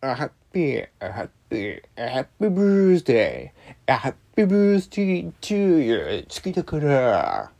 a happy, a happy, a happy birthday, a happy birthday to you 好きだから